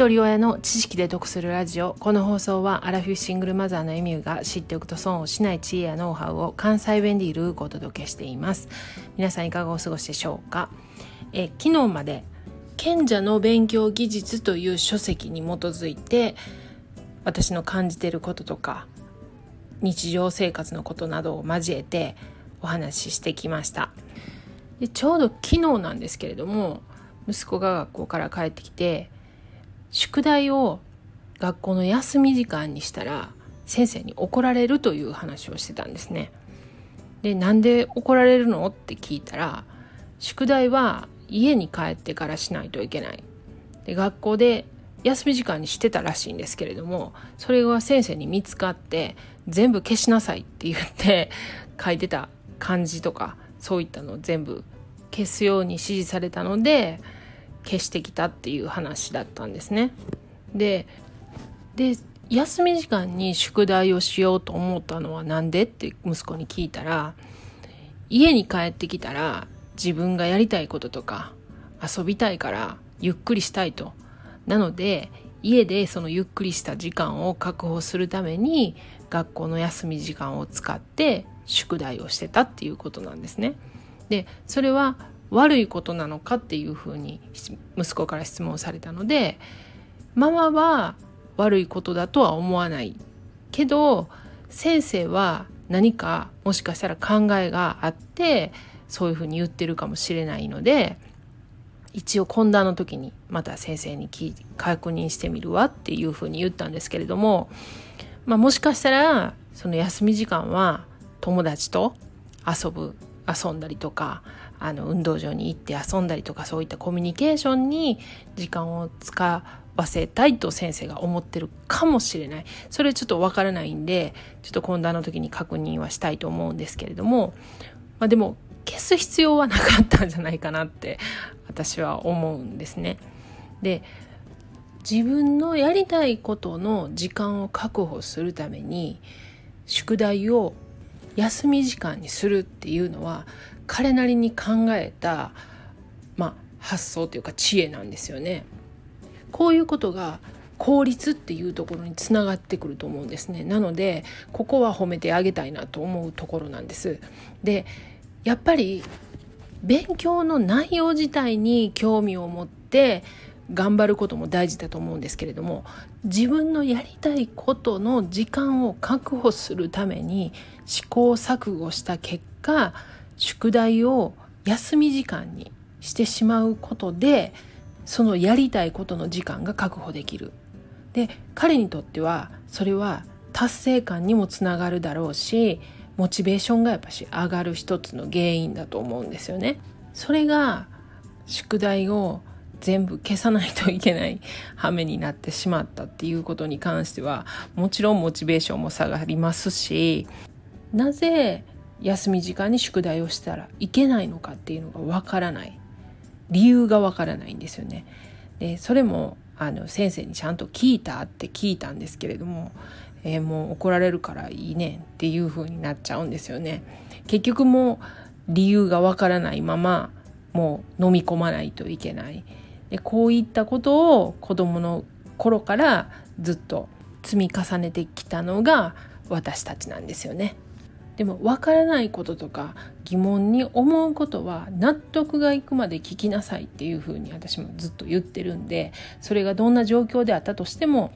一人親の知識で得するラジオ。この放送はアラフィフシングルマザーのエミューが知っておくと損をしない知恵やノウハウを関西弁でいるお届けしています。皆さんいかがお過ごしでしょうか？え昨日まで賢者の勉強技術という書籍に基づいて私の感じていることとか日常生活のことなどを交えてお話ししてきました。でちょうど昨日なんですけれども息子が学校から帰ってきて宿題を学校の休み時間にしたら先生に怒られるという話をしてたんですね。でなんで怒られるの？って聞いたら宿題は家に帰ってからしないといけない。で学校で休み時間にしてたらしいんですけれどもそれが先生に見つかって全部消しなさいって言って書いてた漢字とかそういったのを全部消すように指示されたので消してきたっていう話だったんですね。でで休み時間に宿題をしようと思ったのは何でって息子に聞いたら家に帰ってきたら自分がやりたいこととか遊びたいからゆっくりしたいと。なので家でそのゆっくりした時間を確保するために学校の休み時間を使って宿題をしてたっていうことなんですね。でそれは悪いことなのかっていうふうに息子から質問されたのでママは悪いことだとは思わないけど先生は何かもしかしたら考えがあってそういうふうに言ってるかもしれないので一応懇談の時にまた先生に確認してみるわっていうふうに言ったんですけれども、まあ、もしかしたらその休み時間は友達と遊ぶ遊んだりとかあの運動場に行って遊んだりとかそういったコミュニケーションに時間を使わせたいと先生が思ってるかもしれないそれちょっとわからないんでちょっと懇談の時に確認はしたいと思うんですけれども、まあ、でも消す必要はなかったんじゃないかなって私は思うんですね。で自分のやりたいことの時間を確保するために宿題を休み時間にするっていうのは彼なりに考えた、まあ、発想というか知恵なんですよね。こういうことが効率っていうところにつながってくると思うんですね。なのでここは褒めてあげたいなと思うところなんです。でやっぱり勉強の内容自体に興味を持って頑張ることも大事だと思うんですけれども自分のやりたいことの時間を確保するために試行錯誤した結果宿題を休み時間にしてしまうことでそのやりたいことの時間が確保できる。で彼にとってはそれは達成感にもつながるだろうしモチベーションがやっぱし上がる一つの原因だと思うんですよね。それが宿題を全部消さないといけない羽目になってしまったっていうことに関してはもちろんモチベーションも下がりますしなぜ休み時間に宿題をしたらいけないのかっていうのがわからない理由がわからないんですよね。でそれもあの先生にちゃんと聞いたって聞いたんですけれども、えー、もう怒られるからいいねっていう風になっちゃうんですよね。結局もう理由がわからないままもう飲み込まないといけない。でこういったことを子どもの頃からずっと積み重ねてきたのが私たちなんですよね。でも分からないこととか疑問に思うことは納得がいくまで聞きなさいっていうふうに私もずっと言ってるんでそれがどんな状況であったとしても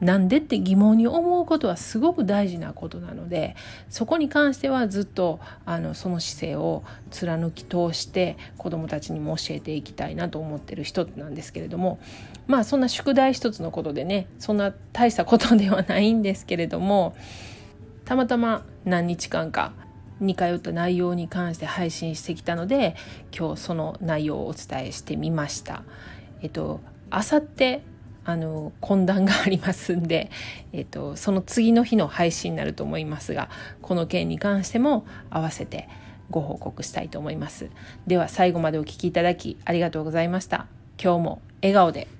なんでって疑問に思うことはすごく大事なことなのでそこに関してはずっとあのその姿勢を貫き通して子どもたちにも教えていきたいなと思ってる一つなんですけれどもまあそんな宿題一つのことでねそんな大したことではないんですけれどもたまたま何日間か似通った内容に関して配信してきたので今日その内容をお伝えしてみました。えっとあさってあの懇談がありますんで、えっと、その次の日の配信になると思いますがこの件に関しても合わせてご報告したいと思います。では最後までお聴きいただきありがとうございました。今日も笑顔で。